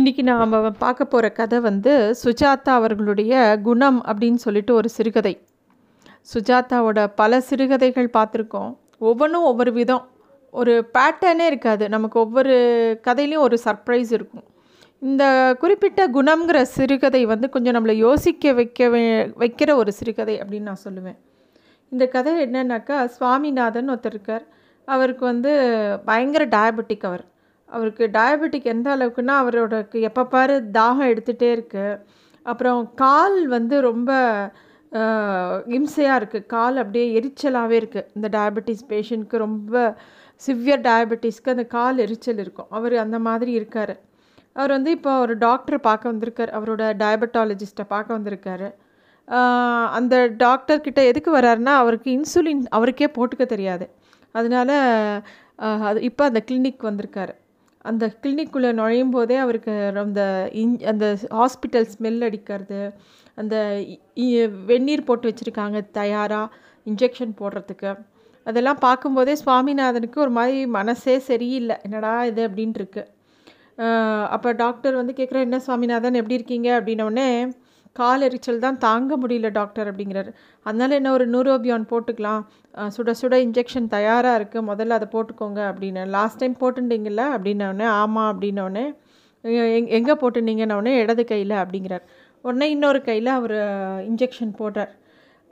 இன்றைக்கி நாம் பார்க்க போகிற கதை வந்து சுஜாதா அவர்களுடைய குணம் அப்படின்னு சொல்லிட்டு ஒரு சிறுகதை. சுஜாதாவோட பல சிறுகதைகள் பார்த்துருக்கோம். ஒவ்வொன்றும் ஒவ்வொரு விதம். ஒரு பேட்டர்னே இருக்காது. நமக்கு ஒவ்வொரு கதையிலையும் ஒரு சர்ப்ரைஸ் இருக்கும். இந்த குறிப்பிட்ட குணம்ங்கிற சிறுகதை வந்து கொஞ்சம் நம்மளை யோசிக்க வைக்க வைக்கிற ஒரு சிறுகதை அப்படின்னு நான் சொல்லுவேன். இந்த கதை என்னன்னாக்கா சுவாமிநாதன் ஒருத்தர் இருக்கார். அவருக்கு வந்து பயங்கர டயபெட்டிக் அவர். அவருக்கு டயபெட்டிக் எந்த அளவுக்குன்னா அவரோட எப்போ பாரு தாகம் எடுத்துகிட்டே இருக்குது அப்புறம் கால் வந்து ரொம்ப இம்சையாக இருக்குது கால் அப்படியே எரிச்சலாகவே இருக்குது இந்த டயபெட்டிஸ் பேஷண்ட்க்கு ரொம்ப சிவியர் டயபெட்டிஸ்க்கு அந்த கால் எரிச்சல் இருக்கும். அவர் அந்த மாதிரி இருக்கார். அவர் வந்து இப்போ ஒரு டாக்டரை பார்க்க வந்திருக்கார். அவரோட டயபெட்டாலஜிஸ்ட்டை பார்க்க வந்திருக்காரு. அந்த டாக்டர்கிட்ட எதுக்கு வராருன்னா அவருக்கு இன்சுலின் அவருக்கே போட்டுக்க தெரியாது. அதனால அது இப்போ அந்த கிளினிக் வந்திருக்காரு. அந்த கிளினிக்குள்ளே நுழையும் போதே அவருக்கு அந்த இன் அந்த ஹாஸ்பிட்டல் ஸ்மெல் அடிக்கிறது அந்த வெந்நீர் போட்டு வச்சுருக்காங்க தயாராக இன்ஜெக்ஷன் போடுறதுக்கு. அதெல்லாம் பார்க்கும்போதே சுவாமிநாதனுக்கு ஒரு மாதிரி மனசே சரியில்லை. என்னடா இது அப்படின்ட்டு இருக்கு. அப்போ டாக்டர் வந்து கேட்குற என்ன சுவாமிநாதன் எப்படி இருக்கீங்க? அப்படின்னோடனே கால் எரிச்சல் தான் தாங்க முடியல டாக்டர் அப்படிங்கிறாரு. அதனால என்ன ஒரு நூரோபியான் போட்டுக்கலாம். சுட சுட இன்ஜெக்ஷன் தயாராக இருக்குது முதல்ல அதை போட்டுக்கோங்க அப்படின்னு. லாஸ்ட் டைம் போட்டுட்டீங்கல்ல அப்படின்னோடனே ஆமாம் அப்படின்னோடனே எங் எங்கே போட்டுனீங்கன்னொடனே இடது கையில் அப்படிங்கிறார். உடனே இன்னொரு கையில் அவர் இன்ஜெக்ஷன் போடுறார்.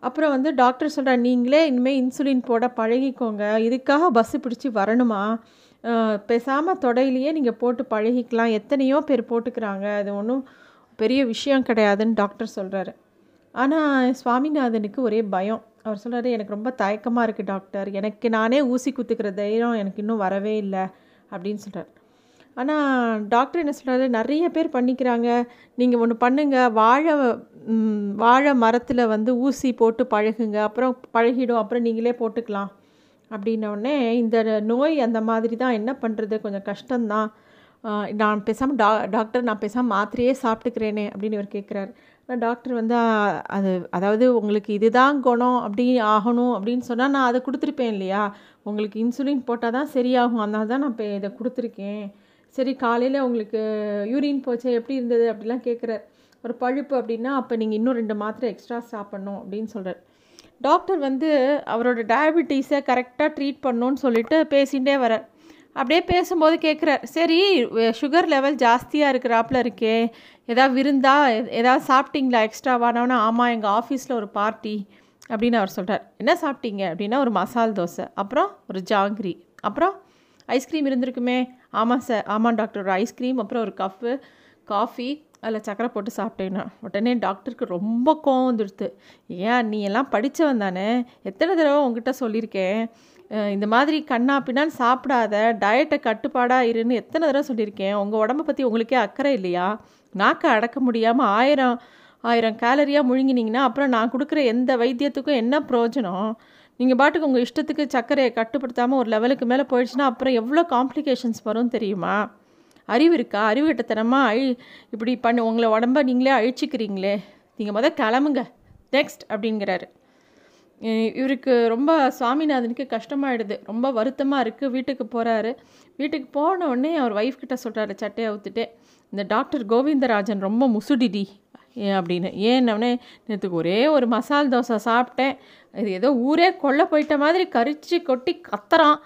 அப்புறம் வந்து டாக்டர் சொல்கிறார் நீங்களே இனிமேல் இன்சுலின் போட பழகிக்கோங்க. இதுக்காக பஸ்ஸு பிடிச்சி வரணுமா? பேசாமல் தொடையிலேயே நீங்கள் போட்டு பழகிக்கலாம். எத்தனையோ பேர் போட்டுக்கிறாங்க. அது ஒன்றும் பெரிய விஷயம் கிடையாதுன்னு டாக்டர் சொல்கிறாரு ஆனால் சுவாமிநாதனுக்கு ஒரே பயம். அவர் சொல்கிறாரு எனக்கு ரொம்ப தயக்கமாக இருக்குது டாக்டர். எனக்கு நானே ஊசி குத்துக்கிற தைரியம் எனக்கு இன்னும் வரவே இல்லை. அப்படின்னு சொல்கிறார் ஆனால் டாக்டர் என்ன சொல்கிறாரு நிறைய பேர் பண்ணிக்கிறாங்க. நீங்கள் ஒன்று பண்ணுங்கள் வாழை வாழை மரத்தில் வந்து ஊசி போட்டு பழகுங்க. அப்புறம் பழகிடும். அப்புறம் நீங்களே போட்டுக்கலாம். அப்படின்ன உடனே இந்த நோய் அந்த மாதிரி தான். என்ன பண்ணுறது கொஞ்சம் கஷ்டம்தான். நான் பேசாமல் டா டாக்டர் நான் பேசாமல் மாத்திரையே சாப்பிட்டுக்கிறேனே அப்படின்னு இவர் கேட்குறாரு ஆனால் டாக்டர் வந்து அது அதாவது உங்களுக்கு இதுதான் குணம் அப்படி ஆகணும் அப்படின்னு சொன்னால் நான் அதை கொடுத்துருப்பேன் இல்லையா? உங்களுக்கு இன்சுலின் போட்டால் தான் சரியாகும். அதனால தான் நான் இப்போ இதை கொடுத்துருக்கேன். சரி காலையில் உங்களுக்கு யூரின் போச்சே எப்படி இருந்தது? அப்படிலாம் கேட்குறாரு ஒரு பழுப்பு அப்படின்னா அப்போ நீங்கள் இன்னும் ரெண்டு மாத்திரை எக்ஸ்ட்ரா சாப்பிட்ணும் அப்படின்னு சொல்கிறார் டாக்டர் வந்து அவரோட டயபிட்டீஸை கரெக்டாக ட்ரீட் பண்ணணும்னு சொல்லிட்டு பேசிகிட்டே வரார் அப்படியே பேசும்போது கேட்குறார் சரி சுகர் லெவல் ஜாஸ்தியாக இருக்கிறாப்புல இருக்கே ஏதாவது விருந்தா எ- ஏதாவது சாப்பிட்டீங்களா எக்ஸ்ட்ராவானவனா ஆமாம் எங்கள் ஆஃபீஸில் ஒரு பார்ட்டி அப்படின்னு அவர் சொல்கிறார் என்ன சாப்பிட்டீங்க? அப்படின்னா ஒரு மசால் தோசை அப்புறம் ஒரு ஜாங்கிரி அப்புறம் ஐஸ்கிரீம் இருந்திருக்குமே. ஆமாம் சார் ஆமாம் டாக்டர் ஒரு ஐஸ்கிரீம் அப்புறம் ஒரு கஃப்பு காஃபி அதில் சக்கரை போட்டு சாப்பிட்டேன்னா உடனே டாக்டருக்கு ரொம்ப கோவம் வந்துடுது ஏன் நீ எல்லாம் படித்தவன் தானே? எத்தனை தடவை உங்ககிட்ட சொல்லியிருக்கேன்? இந்த மாதிரி கண்ணா பின்னான்னு சாப்பிடாத டயட்டை கட்டுப்பாடாக இருன்னு எத்தனை தடவை சொல்லியிருக்கேன். உங்கள் உடம்ப பற்றி உங்களுக்கே அக்கறை இல்லையா? நாக்கை அடக்க முடியாமல் ஆயிரம் ஆயிரம் கேலரியாக முழுங்கினீங்கன்னா அப்புறம் நான் கொடுக்குற எந்த வைத்தியத்துக்கும் என்ன பிரயோஜனம்? நீங்கள் பாட்டுக்கு உங்கள் இஷ்டத்துக்கு சர்க்கரையை கட்டுப்படுத்தாமல் ஒரு லெவலுக்கு மேலே போயிடுச்சுன்னா அப்புறம் எவ்வளோ காம்ப்ளிகேஷன்ஸ் வரும் தெரியுமா? அறிவு இருக்கா? அறிவு கிட்டத்தனமாக அழி இப்படி பண்ணி உங்களை உடம்ப நீங்களே அழிச்சிக்கிறீங்களே. நீங்கள் முதல் கிளம்புங்க. நெக்ஸ்ட் அப்படிங்கிறாரு. இவருக்கு ரொம்ப சுவாமிநாதனுக்கு கஷ்டமாயிடுது. ரொம்ப வருத்தமாக இருக்குது வீட்டுக்கு போகிறாரு வீட்டுக்கு போன உடனே அவர் ஒய்ஃப் கிட்ட சொல்கிறாரு சட்டையை அவுத்துட்டு இந்த டாக்டர் கோவிந்தராஜன் ரொம்ப முசுடிடி ஏன் அப்படின்னு. ஏன்னொடனே நேற்றுக்கு ஒரே ஒரு மசால் தோசை சாப்பிட்டேன். இது ஏதோ ஊரே கொல்ல போயிட்ட மாதிரி கரிச்சு கொட்டி கத்துறான்.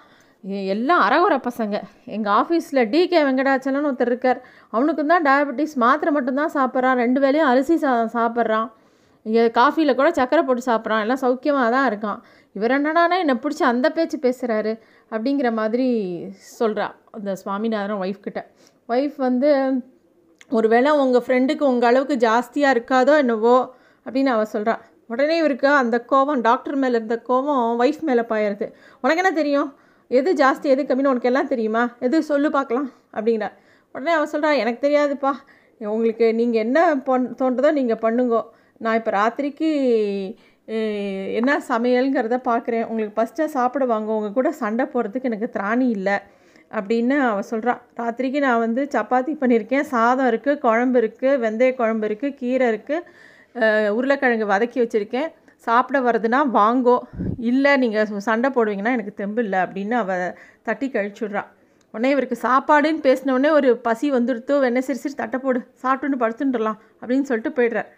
எல்லாம் அறகுறை பசங்க. எங்கள் ஆஃபீஸில் டிகே வெங்கடாச்சலன் ஒருத்தர் இருக்கார். அவனுக்கு தான் டயபெட்டிஸ் மாத்திரை மட்டும்தான் சாப்பிட்றான். ரெண்டு வேளையும் அரிசி சாதம் சாப்பிட்றான். இங்கே காஃபியில் கூட சக்கரை போட்டு சாப்பிட்றான். எல்லாம் சௌக்கியமாக தான் இருக்கான். இவர் என்னடானா என்னை பிடிச்சி அந்த பேச்சு பேசுகிறாரு அப்படிங்கிற மாதிரி சொல்கிறா அந்த சுவாமிநாதன் ஒய்ஃப் கிட்ட. ஒய்ஃப் வந்து ஒருவேளை உங்கள் ஃப்ரெண்டுக்கு உங்கள் அளவுக்கு ஜாஸ்தியாக இருக்காதோ என்னவோ அப்படின்னு அவள் சொல்கிறா உடனே இவருக்கு அந்த கோவம் டாக்டர் மேலே இருந்த கோவம் ஒய்ஃப் மேலே பாயிருது உனக்கு என்ன தெரியும்? எது ஜாஸ்தி எது கம்மின்னு உனக்கு எல்லாம் தெரியுமா? எது சொல்லு பார்க்கலாம் அப்படிங்கிறா. உடனே அவள் சொல்கிறா எனக்கு தெரியாதுப்பா. உங்களுக்கு நீங்கள் என்ன பண் தோன்றதோ நீங்கள் பண்ணுங்கோ. நான் இப்போ ராத்திரிக்கு என்ன சமையலுங்கிறத பார்க்குறேன் உங்களுக்கு ஃபஸ்ட்டாக சாப்பிட வாங்க. உங்கள் கூட சண்டை போடுறதுக்கு எனக்கு திராணி இல்லை. அப்படின்னு அவள் சொல்கிறான் ராத்திரிக்கு நான் வந்து சப்பாத்தி பண்ணியிருக்கேன் சாதம் இருக்குது குழம்பு இருக்குது வெந்தய குழம்பு இருக்குது கீரை இருக்குது உருளைக்கிழங்கு வதக்கி வச்சுருக்கேன். சாப்பிட வர்றதுனா வாங்கோ. இல்லை நீங்கள் சண்டை போடுவீங்கன்னா எனக்கு தெம்பு இல்லை அப்படின்னு அவள் தட்டி கழிச்சுட்றான் உடனே இவருக்கு சாப்பாடுன்னு பேசினோடனே ஒரு பசி வந்துடுத்தோ வெண்ணெய் சிரி சிரி தட்டை போடு. சாப்பிட்டுன்னு படுத்துட்டுலாம் அப்படின்னு சொல்லிட்டு போய்ட்றார்.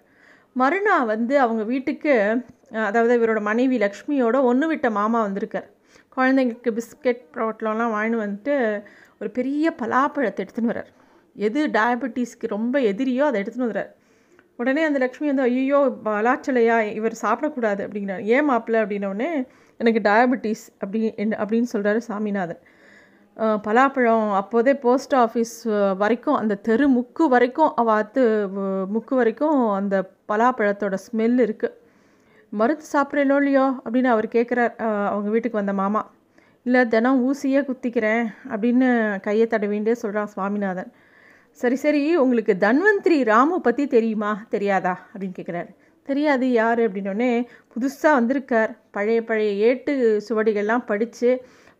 மறுநாள் வந்து அவங்க வீட்டுக்கு அதாவது இவரோட மனைவி லக்ஷ்மியோட ஒன்று விட்ட மாமா வந்திருக்கார். குழந்தைங்களுக்கு பிஸ்கெட் ப்ரோட்லம்லாம் வாங்கின்னு வந்துட்டு ஒரு பெரிய பலாப்பழத்தை எடுத்துன்னு வர்றார். எது டயபெட்டிஸ்க்கு ரொம்ப எதிரியோ அதை எடுத்துன்னு வர்றார். உடனே அந்த லக்ஷ்மி வந்து ஐயோ பலாச்சலையா இவர் சாப்பிடக்கூடாது அப்படிங்கிறார். ஏன் மாப்பிள்ள அப்படின்னோடனே எனக்கு டயபெட்டிஸ் அப்படி என்ன- அப்படின்னு சொல்கிறாரு சாமிநாதன். பலாப்பழம் அப்போதே போஸ்ட் ஆஃபீஸ் வரைக்கும் அந்த தெரு முக்கு வரைக்கும் அவாத்து முக்கு வரைக்கும் அந்த பலாப்பழத்தோட ஸ்மெல் இருக்குது மருந்து சாப்பிட்றேனோ இல்லையோ அப்படின்னு அவர் கேட்குறார் அவங்க வீட்டுக்கு வந்த மாமா. இல்லை தினம் ஊசியே குத்திக்கிறேன் அப்படின்னு கையை தடவிண்டே சொல்கிறான் சுவாமிநாதன். சரி சரி உங்களுக்கு தன்வந்திரி ராமு பற்றி தெரியுமா? தெரியாதா? அப்படின்னு கேட்குறாரு தெரியாது யார்? அப்படின்னோடனே புதுசாக வந்திருக்கார். பழைய பழைய ஏட்டு சுவடிகள்லாம் படித்து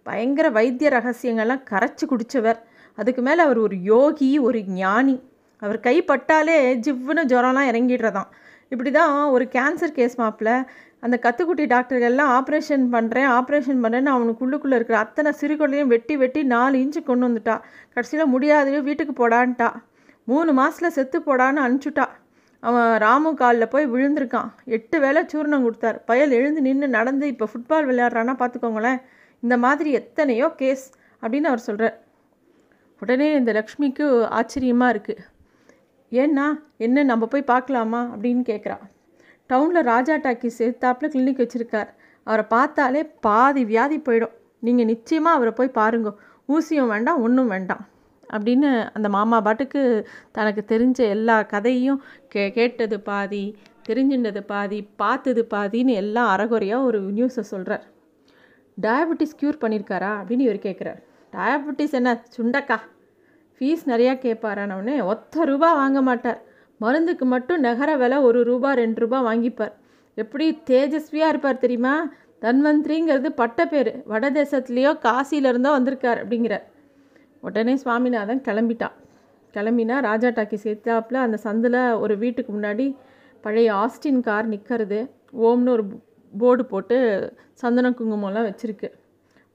பயங்கர வைத்திய ரகசியங்கள்லாம் கரைச்சி குடித்தவர் அதுக்கு மேலே அவர் ஒரு யோகி ஒரு ஞானி. அவர் கைப்பட்டாலே ஜிவ்வுன்னு ஜுரம்லாம் இறங்கிடுறதான் இப்படி தான் ஒரு கேன்சர் கேஸ் மாப்பில் அந்த கத்துக்குட்டி டாக்டர்கள்லாம் ஆப்ரேஷன் பண்ணுறேன் ஆப்ரேஷன் பண்ணுறேன்னு அவனுக்குள்ளுக்குள்ளே இருக்கிற அத்தனை சிறுகுள்ளையும் வெட்டி வெட்டி நாலு இன்ச்சு கொண்டு வந்துட்டா. கடைசியில் முடியாது வீட்டுக்கு போடான்ட்டா. மூணு மாதத்தில் செத்து போடான்னு அனுப்பிச்சுட்டா. அவன் ராமு காலில் போய் விழுந்திருக்கான். எட்டு வேளை சூர்ணம் கொடுத்தார். பயல் எழுந்து நின்று நடந்து இப்போ ஃபுட்பால் விளையாடுறான்னா பார்த்துக்கோங்களேன் இந்த மாதிரி எத்தனையோ கேஸ் அப்படின்னு அவர் சொல்கிறார் உடனே இந்த லக்ஷ்மிக்கு ஆச்சரியமாக இருக்குது ஏன்னா என்ன நம்ம போய் பார்க்கலாமா அப்படின்னு கேட்குறா டவுனில் ராஜா டாக்கி சேர்த்தாப்புல கிளினிக் வச்சுருக்கார். அவரை பார்த்தாலே பாதி வியாதி போயிடும். நீங்கள் நிச்சயமாக அவரை போய் பாருங்க. ஊசியும் வேண்டாம் ஒன்றும் வேண்டாம் அப்படின்னு அந்த மாமா பாட்டுக்கு தனக்கு தெரிஞ்ச எல்லா கதையும் கே கேட்டது பாதி தெரிஞ்சின்றது பாதி பார்த்தது பாதின்னு எல்லாம் அறகுறையாக ஒரு நியூஸை சொல்கிறார் டயபெட்டிஸ் க்யூர் பண்ணியிருக்காரா அப்படின்னு இவர் கேட்குறாரு டயபெட்டிஸ் என்ன? சுண்டக்கா. ஃபீஸ் நிறையா கேட்பாரானவுடனே ஒத்த ரூபா வாங்க மாட்டார். மருந்துக்கு மட்டும் நகர விலை ஒரு ரூபா ரெண்டு ரூபா வாங்கிப்பார். எப்படி தேஜஸ்வியாக இருப்பார் தெரியுமா? தன்வந்திரிங்கிறது பட்ட பேர். வடதேசத்துலேயோ காசியிலேருந்தோ வந்திருக்கார் அப்படிங்கிறார். உடனே சுவாமிநாதன் கிளம்பிட்டான். கிளம்பினா ராஜா டாக்கி சேர்த்தாப்புல அந்த சந்தில் ஒரு வீட்டுக்கு முன்னாடி பழைய ஆஸ்டின் கார் நிற்கிறது ஓம்னு ஒரு போர்டு போட்டு சந்தன குங்குமம்லாம் வச்சுருக்கு.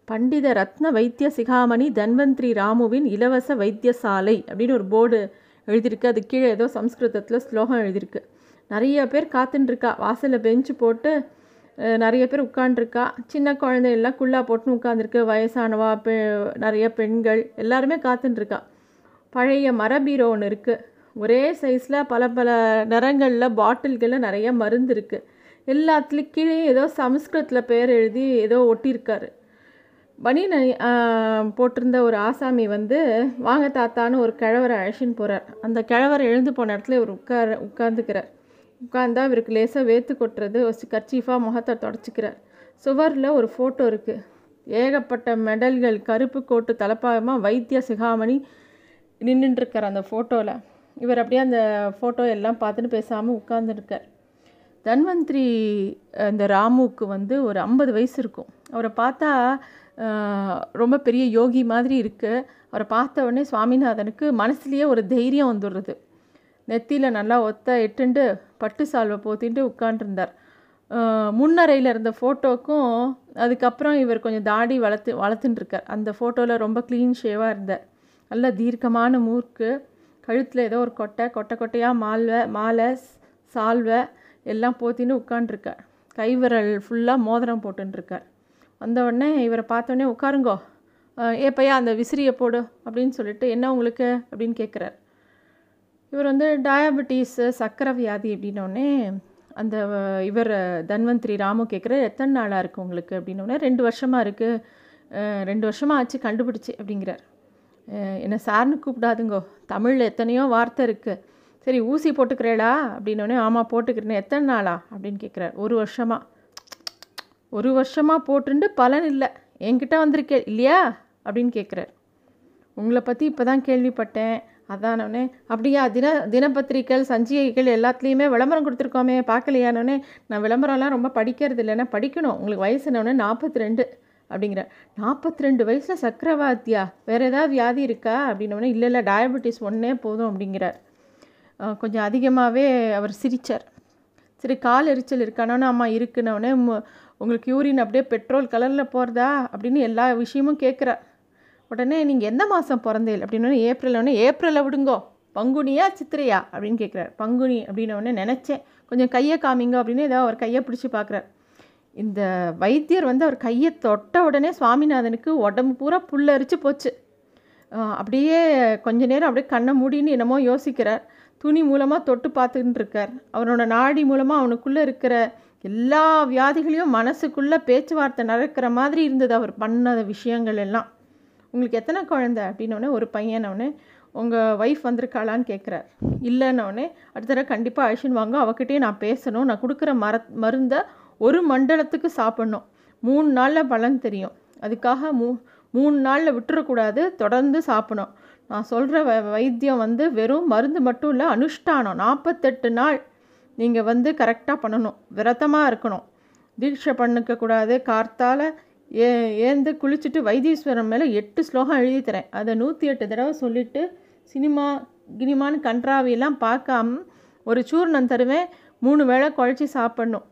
பண்டித ரத்ன வைத்திய சிகாமணி தன்வந்திரி ராமுவின் இலவச வைத்தியசாலை அப்படின்னு ஒரு போர்டு எழுதியிருக்கு. அது கீழே ஏதோ சம்ஸ்கிருதத்தில் ஸ்லோகம் எழுதியிருக்கு. நிறைய பேர் காத்துட்டுருக்கா வாசலில் பெஞ்சு போட்டு நிறைய பேர் உட்காண்ட்ருக்கா சின்ன குழந்தையெல்லாம் குள்ளா போட்டுன்னு உட்காந்துருக்கு வயசானவா பெ நிறைய பெண்கள் எல்லாருமே காத்துட்டுருக்கா பழைய மரபீரோ ஒன்று இருக்குது ஒரே சைஸில் பல பல நிறங்களில் பாட்டில்களில் நிறைய மருந்து இருக்குது எல்லாத்துலேயும் கீழே ஏதோ சமஸ்கிருதத்தில் பேர் எழுதி ஏதோ ஒட்டியிருக்காரு. பனியன் போட்டிருந்த ஒரு ஆசாமி வந்து வாங்க தாத்தான்னு ஒரு கிழவரை அழைச்சின்னு போகிறார் அந்த கிழவர் எழுந்து போன இடத்துல இவர் உட்கார உட்காந்துக்கிறார் உட்காந்தா இவருக்கு லேசாக வேத்து கொட்டுறது ஒரு கர்ச்சீஃபாக முகத்தை தொடச்சிக்கிறார். சுவரில் ஒரு ஃபோட்டோ இருக்குது ஏகப்பட்ட மெடல்கள் கருப்பு கோட்டு தலப்பாகமாக வைத்திய சிகாமணி நின்றுட்டுருக்கார் அந்த ஃபோட்டோவில் இவர் அப்படியே அந்த ஃபோட்டோ எல்லாம் பார்த்துட்டு பேசாமல் உட்காந்துருக்கார் தன்வந்திரி அந்த ராமுக்கு ராமுவுக்கு வந்து ஒரு ஐம்பது வயசு இருக்கும். அவரை பார்த்தா ரொம்ப பெரிய யோகி மாதிரி இருக்குது அவரை பார்த்த உடனே சுவாமிநாதனுக்கு மனசுலேயே ஒரு தைரியம் வந்துடுறது. நெத்தியில் நல்லா ஒத்த எட்டுண்டு பட்டு சால்வை போத்திட்டு உட்காண்டிருந்தார் முன்னறையில் இருந்த ஃபோட்டோக்கும் அதுக்கப்புறம் இவர் கொஞ்சம் தாடி வளர்த்து வளர்த்துட்டுருக்கார் அந்த ஃபோட்டோவில் ரொம்ப க்ளீன் ஷேவாக இருந்தார். நல்ல தீர்க்கமான மூர்க்கு. கழுத்தில் ஏதோ ஒரு கொட்டை கொட்டை கொட்டையாக மால்வை மாலை சால்வை எல்லாம் போத்தின்னு உட்காண்ட்ருக்கார் கைவிரல் ஃபுல்லாக மோதிரம் போட்டுருக்கார் வந்தவுடனே இவரை பார்த்தோன்னே உட்காருங்கோ. அஹ், ஏ பையா அந்த விசிறியை போடு அப்படின்னு சொல்லிட்டு என்ன உங்களுக்கு? அப்படின்னு கேட்குறார் இவர் வந்து டயபெட்டிஸு சக்கரை வியாதி அப்படின்னோடனே அந்த இவர் தன்வந்திரி ராமு கேட்குற எத்தனை நாளாக இருக்குது உங்களுக்கு? அப்படின்னோடனே ரெண்டு வருஷமாக இருக்குது ரெண்டு வருஷமாக ஆச்சு கண்டுபிடிச்சி அப்படிங்கிறார். என்னை சார்னு கூப்பிடாதுங்கோ. தமிழில் எத்தனையோ வார்த்தை இருக்குது சரி ஊசி போட்டுக்கிறேளா அப்படின்னோடனே ஆமாம் போட்டுக்கிறேன் எத்தனை நாளா அப்படின்னு கேட்குறாரு ஒரு வருஷமாக ஒரு வருஷமாக போட்டுண்டு பலன் இல்லை. என்கிட்ட வந்திருக்கே இல்லையா? அப்படின்னு கேட்குறார் உங்களை பற்றி இப்போ தான் கேள்விப்பட்டேன். அதானோடனே அப்படியா? தின தினப்பத்திரிக்கைகள் சஞ்சிகைகள் எல்லாத்துலேயுமே விளம்பரம் கொடுத்துருக்கோமே பார்க்கலையானோடனே நான் விளம்பரம்லாம் ரொம்ப படிக்கிறது இல்லைன்னா படிக்கணும். உங்களுக்கு வயசுனோடனே நாற்பத்தி ரெண்டு அப்படிங்கிற நாற்பத்தி ரெண்டு வயசில் சக்கரவாத்தியா வேறு ஏதாவது வியாதி இருக்கா? அப்படின்னோடனே இல்லை இல்லை டயபெட்டிஸ் ஒன்றே போதும் அப்படிங்கிறார். கொஞ்சம் அதிகமாகவே அவர் சிரிச்சார். சரி கால் எரிச்சல் இருக்கானோன்னு அம்மா இருக்குனோடனே உங்களுக்கு யூரின் அப்படியே பெட்ரோல் கலரில் போகிறதா அப்படின்னு எல்லா விஷயமும் கேட்குறார் உடனே நீங்கள் எந்த மாதம் பிறந்தேல் அப்படின்னு ஏப்ரல் உடனே ஏப்ரலில் விடுங்கோ. பங்குனியா சித்திரையா? அப்படின்னு கேட்குறாரு பங்குனி அப்படின்னு நினச்சேன். கொஞ்சம் கையை காமிங்க அப்படின்னு ஏதோ அவர் கையை பிடிச்சி பார்க்குறாரு இந்த வைத்தியர் வந்து அவர் கையை தொட்ட உடனே சுவாமிநாதனுக்கு உடம்பு பூரா புல்லரிச்சு போச்சு. அப்படியே கொஞ்ச நேரம் அப்படியே கண்ணை மூடின்னு என்னமோ யோசிக்கிறார். துணி மூலமாக தொட்டு பார்த்துக்கிட்டு இருக்கார் அவரோட நாடி மூலமாக அவனுக்குள்ளே இருக்கிற எல்லா வியாதிகளையும் மனசுக்குள்ளே பேச்சுவார்த்தை நடக்கிற மாதிரி இருந்தது அவர் பண்ண விஷயங்கள் எல்லாம். உங்களுக்கு எத்தனை குழந்தை? அப்படின்னோடனே ஒரு பையனவனே உங்கள் ஒய்ஃப் வந்திருக்காளான்னு கேட்குறார் இல்லைன்னொடனே அடுத்த தடவை கண்டிப்பாக அழிச்சின்னு வாங்க அவகிட்டே நான் பேசணும் நான் கொடுக்குற மர மருந்தை ஒரு மண்டலத்துக்கு சாப்பிட்ணும். மூணு நாளில் பலன் தெரியும். அதுக்காக மூ மூணு நாளில் விட்டுறக்கூடாது தொடர்ந்து சாப்பிடணும். நான் சொல்கிற வ வைத்தியம் வந்து வெறும் மருந்து மட்டும் இல்லை அனுஷ்டானம். நாற்பத்தெட்டு நாள் நீங்கள் வந்து கரெக்டாக பண்ணணும். விரதமாக இருக்கணும். தீட்சை பண்ணிக்கக்கூடாது கார்த்தால் ஏ ஏந்து குளிச்சுட்டு வைத்தீஸ்வரன் மேலே எட்டு ஸ்லோகம் எழுதி தரேன். அதை நூற்றி எட்டு தடவை சொல்லிவிட்டு சினிமா கினிமான்னு கன்றாவியெல்லாம் பார்க்காம ஒரு சூர்ணம் தருவேன். மூணு வேளை குழச்சி சாப்பிட்ணும்.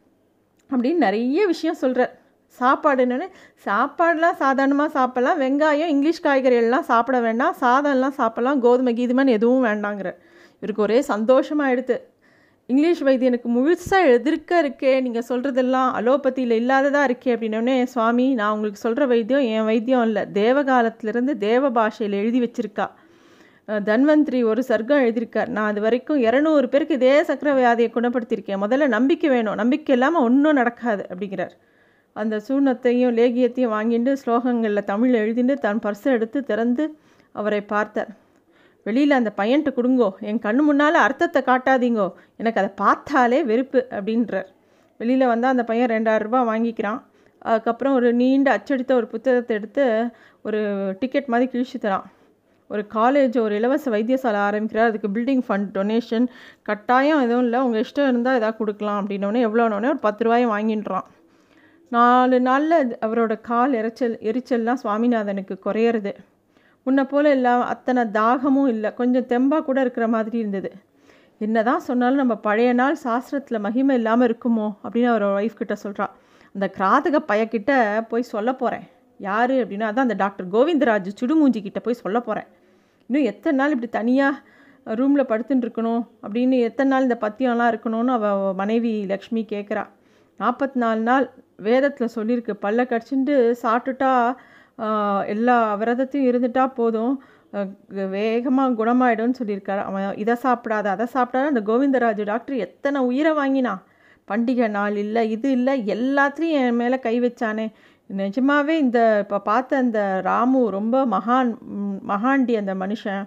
அப்படின்னு நிறைய விஷயம் சொல்கிறார் சாப்பாடு என்னென்னு? சாப்பாடெலாம் சாதாரணமாக சாப்பிட்லாம். வெங்காயம் இங்கிலீஷ் காய்கறி எல்லாம் சாப்பிட வேண்டாம். சாதம்லாம் சாப்பிட்லாம். கோதுமை கீதுமைன்னு எதுவும் வேண்டாங்கிற. இவருக்கு ஒரே சந்தோஷமாகிடுது இங்கிலீஷ் வைத்தியம் எனக்கு முழுசாக எதிர்க்க இருக்கே. நீங்கள் சொல்கிறதெல்லாம் அலோபதியில் இல்லாததாக இருக்கே அப்படின்னோடனே சுவாமி நான் உங்களுக்கு சொல்கிற வைத்தியம் என் வைத்தியம் இல்லை தேவகாலத்திலிருந்து தேவ பாஷையில் எழுதி வச்சுருக்கா. தன்வந்திரி ஒரு சர்க்கம் எழுதியிருக்கார். நான் அது வரைக்கும் இரநூறு பேருக்கு இதே சக்கர வியாதியை குணப்படுத்தியிருக்கேன். முதல்ல நம்பிக்கை வேணும். நம்பிக்கை இல்லாமல் ஒன்றும் நடக்காது அப்படிங்கிறார். அந்த சூர்ணத்தையும் லேகியத்தையும் வாங்கிட்டு ஸ்லோகங்களில் தமிழ் எழுதிட்டு தன் பர்ஸை எடுத்து திறந்து அவரை பார்த்தார். வெளியில் அந்த பையன்ட்டு கொடுங்கோ என் கண்ணு முன்னால் அர்த்தத்தை காட்டாதீங்கோ எனக்கு அதை பார்த்தாலே வெறுப்பு அப்படின்றார். வெளியில் வந்தால் அந்த பையன் ரெண்டாயிரம் ரூபாய் வாங்கிக்கிறான். அதுக்கப்புறம் ஒரு நீண்ட அச்சடித்த ஒரு புத்தகத்தை எடுத்து ஒரு டிக்கெட் மாதிரி கிழிச்சு தரான். ஒரு காலேஜ் ஒரு இலவச வைத்தியசாலை ஆரம்பிக்கிறார். அதுக்கு பில்டிங் ஃபண்ட் டொனேஷன் கட்டாயம் எதுவும் இல்லை. உங்கள் இஷ்டம் இருந்தால் எதாவது கொடுக்கலாம் அப்படின்னோடனே எவ்வளோனோடனே ஒரு பத்து ரூபாயை வாங்கின்றான் நாலு நாளில் அவரோட கால் எரிச்சல் எரிச்சல்லாம் சுவாமிநாதனுக்கு குறையிறது. முன்ன போல் எல்லாம் அத்தனை தாகமும் இல்லை. கொஞ்சம் தெம்பாக கூட இருக்கிற மாதிரி இருந்தது. என்ன தான் சொன்னாலும் நம்ம பழைய நாள் சாஸ்திரத்தில் மகிமை இல்லாமல் இருக்குமோ அப்படின்னு அவர் ஒய்ஃப் கிட்ட சொல்கிறா அந்த கிராதக பையக்கிட்ட போய் சொல்ல போகிறேன் யார் அப்படின்னா அதான் அந்த டாக்டர் கோவிந்தராஜ் சுடுமூஞ்சி கிட்ட போய் சொல்ல போகிறேன் இன்னும் எத்தனை நாள் இப்படி தனியாக ரூமில் படுத்துட்டு இருக்கணும்? அப்படின்னு எத்தனை நாள் இந்த பத்தியம்லாம் இருக்கணும்னு அவள் மனைவி லக்ஷ்மி கேட்குறா நாற்பத்தி நாலு நாள் வேதத்தில் சொல்லியிருக்கு. பல்ல கடிச்சுட்டு சாப்பிட்டுட்டா எல்லா விரதத்தையும் இருந்துட்டா போதும். வேகமாக குணமாயிடும்னு சொல்லியிருக்காரு. அவன் இதை சாப்பிடாத அதை சாப்பிடாத. அந்த கோவிந்தராஜு டாக்டர் எத்தனை உயிரை வாங்கினான் பண்டிகை நாள் இல்லை இது இல்லை எல்லாத்துலேயும் என் மேலே கை வச்சானே. நிஜமாவே இந்த இப்போ பார்த்த அந்த ராமு ரொம்ப மகான் மகாண்டி அந்த மனுஷன்.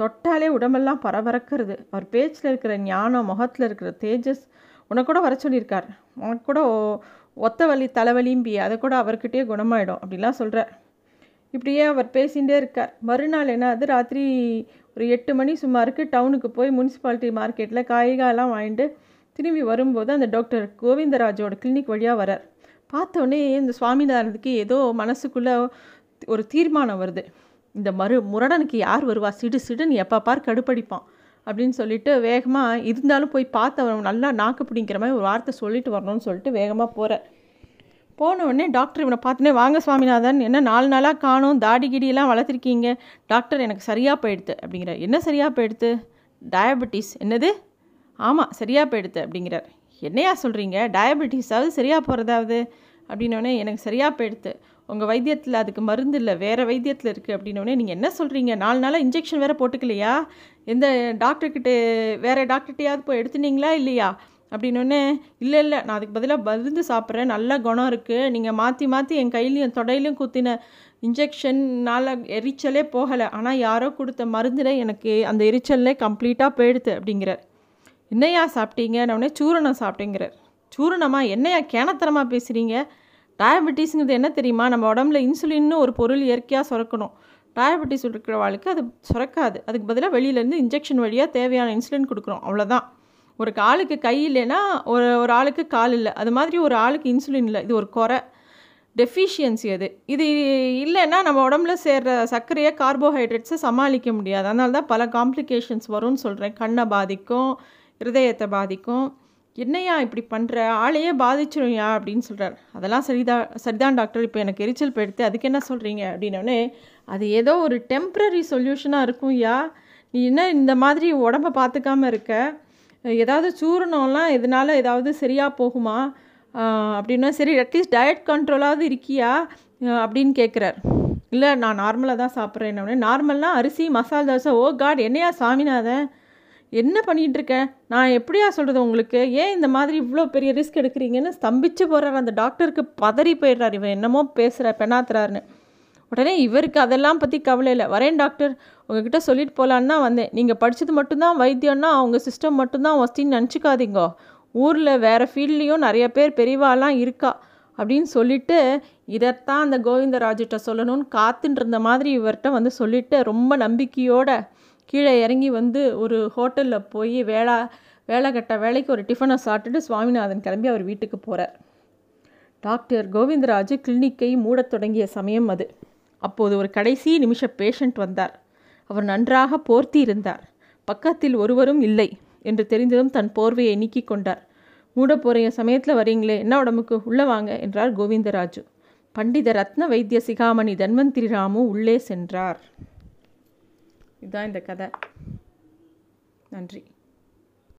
தொட்டாலே உடம்பெல்லாம் பரபரக்கிறது. அவர் பேச்சில் இருக்கிற ஞானம் முகத்தில் இருக்கிற தேஜஸ் உனக்கு கூட வர சொல்லியிருக்கார். உனக்கு கூட ஒத்த வலி தலைவலிம்பி அதை கூட அவர்கிட்டயே குணமாயிடும் அப்படிலாம் சொல்கிறார் இப்படியே அவர் பேசிகிட்டே இருக்கார். மறுநாள் என்ன அது ராத்திரி ஒரு எட்டு மணி சுமாருக்கு டவுனுக்கு போய் முனிசிபாலிட்டி மார்க்கெட்டில் காய்காலாம் வாங்கிட்டு திரும்பி வரும்போது அந்த டாக்டர் கோவிந்தராஜோட கிளினிக் வழியாக வரார். பார்த்தோன்னே இந்த சுவாமிநாதனுக்கு ஏதோ மனசுக்குள்ளே ஒரு தீர்மானம் வருது. இந்த மறு முரடனுக்கு யார் வருவா? சிடு சிடுன்னு எப்போ பார் கடுப்படிப்பான். அப்படின்னு சொல்லிட்டு வேகமாக இருந்தாலும் போய் பார்த்து அவன் நல்லா நாக்கு பிடிங்கிற மாதிரி ஒரு வார்த்தை சொல்லிட்டு வரணும்னு சொல்லிட்டு வேகமாக போகிறார் போன உடனே டாக்டர் இவனை பார்த்துனே வாங்க சுவாமிநாதன் என்ன நாலு நாளாக காணும் தாடி கிடியெல்லாம் வளர்த்துருக்கீங்க. டாக்டர் எனக்கு சரியாக போயிடுது அப்படிங்கிறார். என்ன சரியாக போயிடுது டயபெட்டிஸ். என்னது? ஆமாம் சரியாக போயிடுது அப்படிங்கிறார். என்னையா சொல்கிறீங்க டயபெட்டிஸாவது சரியாக போகிறதாவது அப்படின்னோடனே எனக்கு சரியாக போயிடுது உங்கள் வைத்தியத்தில் அதுக்கு மருந்து இல்லை வேறு வைத்தியத்தில் இருக்குது அப்படின்னோடனே நீங்கள் என்ன சொல்கிறீங்க நாலு நாளாக இன்ஜெக்ஷன் வேறு போட்டுக்கலையா? எந்த டாக்டர்கிட்ட வேறு டாக்டர்கிட்டையாவது போய் எடுத்துனீங்களா இல்லையா? அப்படின்னோடனே இல்லை இல்லை நான் அதுக்கு பதிலாக மருந்து சாப்பிட்றேன் நல்ல குணம் இருக்குது நீங்கள் மாற்றி மாற்றி என் கையிலையும் தொடையிலையும் குத்தின இன்ஜெக்ஷன்னால் எரிச்சலே போகலை. ஆனால் யாரோ கொடுத்த மருந்தில் எனக்கு அந்த எரிச்சல்லே கம்ப்ளீட்டாக போயிடுது அப்படிங்கிறார். என்னையா சாப்பிட்டீங்க? நான் உடனே சூரணம் சாப்பிட்டேங்கிறார். சூரணமா? என்னையா கேனத்தனமாக பேசுகிறீங்க டயபெட்டிஸுங்கிறது என்ன தெரியுமா? நம்ம உடம்புல இன்சுலின்னு ஒரு பொருள் இயற்கையாக சுரக்கணும். டயபெட்டிஸ் இருக்கிறவாளுக்கு அது சுரக்காது. அதுக்கு பதிலாக வெளியிலேருந்து இன்ஜெக்ஷன் வழியாக தேவையான இன்சுலின் கொடுக்குறோம். அவ்வளோதான் ஒரு ஆளுக்கு கை இல்லைன்னா ஒரு ஒரு ஆளுக்கு கால் இல்லை. அது மாதிரி ஒரு ஆளுக்கு இன்சுலின் இல்லை. இது ஒரு குறை. டெஃபிஷியன்சி அது. இது இல்லைன்னா நம்ம உடம்புல சேர்கிற சர்க்கரையை கார்போஹைட்ரேட்ஸை சமாளிக்க முடியாது. அதனால தான் பல காம்ப்ளிகேஷன்ஸ் வரும்னு சொல்கிறேன் கண்ணை பாதிக்கும் இருதயத்தை பாதிக்கும். என்னையா இப்படி பண்ணுற ஆளையே பாதிச்சிரும்யா அப்படின்னு சொல்கிறார் அதெல்லாம் சரிதான் சரிதான் டாக்டர். இப்போ எனக்கு எரிச்சல் போயிடுத்து அதுக்கு என்ன சொல்கிறீங்க அப்படின்னோடனே அது ஏதோ ஒரு டெம்ப்ரரி சொல்யூஷனாக இருக்கும் யா. நீ என்ன இந்த மாதிரி உடம்ப பார்த்துக்காம இருக்க? ஏதாவது சூரணம்லாம் இதனால் ஏதாவது சரியாக போகுமா? அப்படின்னா சரி அட்லீஸ்ட் டயட் கண்ட்ரோலாவது இருக்கியா? அப்படின்னு கேட்குறார் இல்லை நான் நார்மலாக தான் சாப்பிட்றேன் நார்மல்னால் அரிசி மசாலா தோசை. ஓ காட் என்னையா சாமிநாதன்? என்ன பண்ணிகிட்ருக்க நான் எப்படியா சொல்கிறது உங்களுக்கு? ஏன் இந்த மாதிரி இவ்வளோ பெரிய ரிஸ்க் எடுக்கிறீங்கன்னு ஸ்தம்பிச்சு போகிறார் அந்த டாக்டருக்கு பதறி போயிடுறார். இவன் என்னமோ பேசுகிற பெண்ணாத்துறாருன்னு. உடனே இவருக்கு அதெல்லாம் பற்றி கவலை இல்லை. வரேன் டாக்டர். உங்ககிட்ட சொல்லிட்டு போகலான்னு தான் வந்தேன். நீங்கள் படித்தது மட்டும்தான் வைத்தியம்னா அவங்க சிஸ்டம் மட்டும்தான் ஒஸ்தின்னு நினச்சிக்காதீங்க. ஊரில் வேறு ஃபீல்ட்லேயும் நிறைய பேர் பெரியவாலாம் இருக்கா? அப்படின்னு சொல்லிட்டு இதைத்தான் அந்த கோவிந்தராஜிட்ட சொல்லணும்னு காத்துட்டு இருந்த மாதிரி இவர்கிட்ட வந்து சொல்லிவிட்டு ரொம்ப நம்பிக்கையோட கீழே இறங்கி வந்து ஒரு ஹோட்டலில் போய் வேளா வேலை கட்ட வேலைக்கு ஒரு டிஃபனை சாப்பிட்டுட்டு சுவாமிநாதன் கிளம்பி அவர் வீட்டுக்கு போகிறார் டாக்டர் கோவிந்தராஜ் கிளினிக்கை மூடத் தொடங்கிய சமயம் அது. அப்போது ஒரு கடைசி நிமிஷ பேஷண்ட் வந்தார். அவர் நன்றாக போர்த்தி இருந்தார். பக்கத்தில் ஒருவரும் இல்லை என்று தெரிந்ததும் தன் போர்வையை நீக்கி கொண்டார். மூட போகிற சமயத்தில் வரீங்களே என்ன உடம்புக்கு? உள்ளே வாங்க என்றார் கோவிந்தராஜு. பண்டித ரத்ன வைத்திய சிகாமணி தன்வந்திரி ராமு உள்ளே சென்றார். இதுதான் இந்த கதை. நன்றி.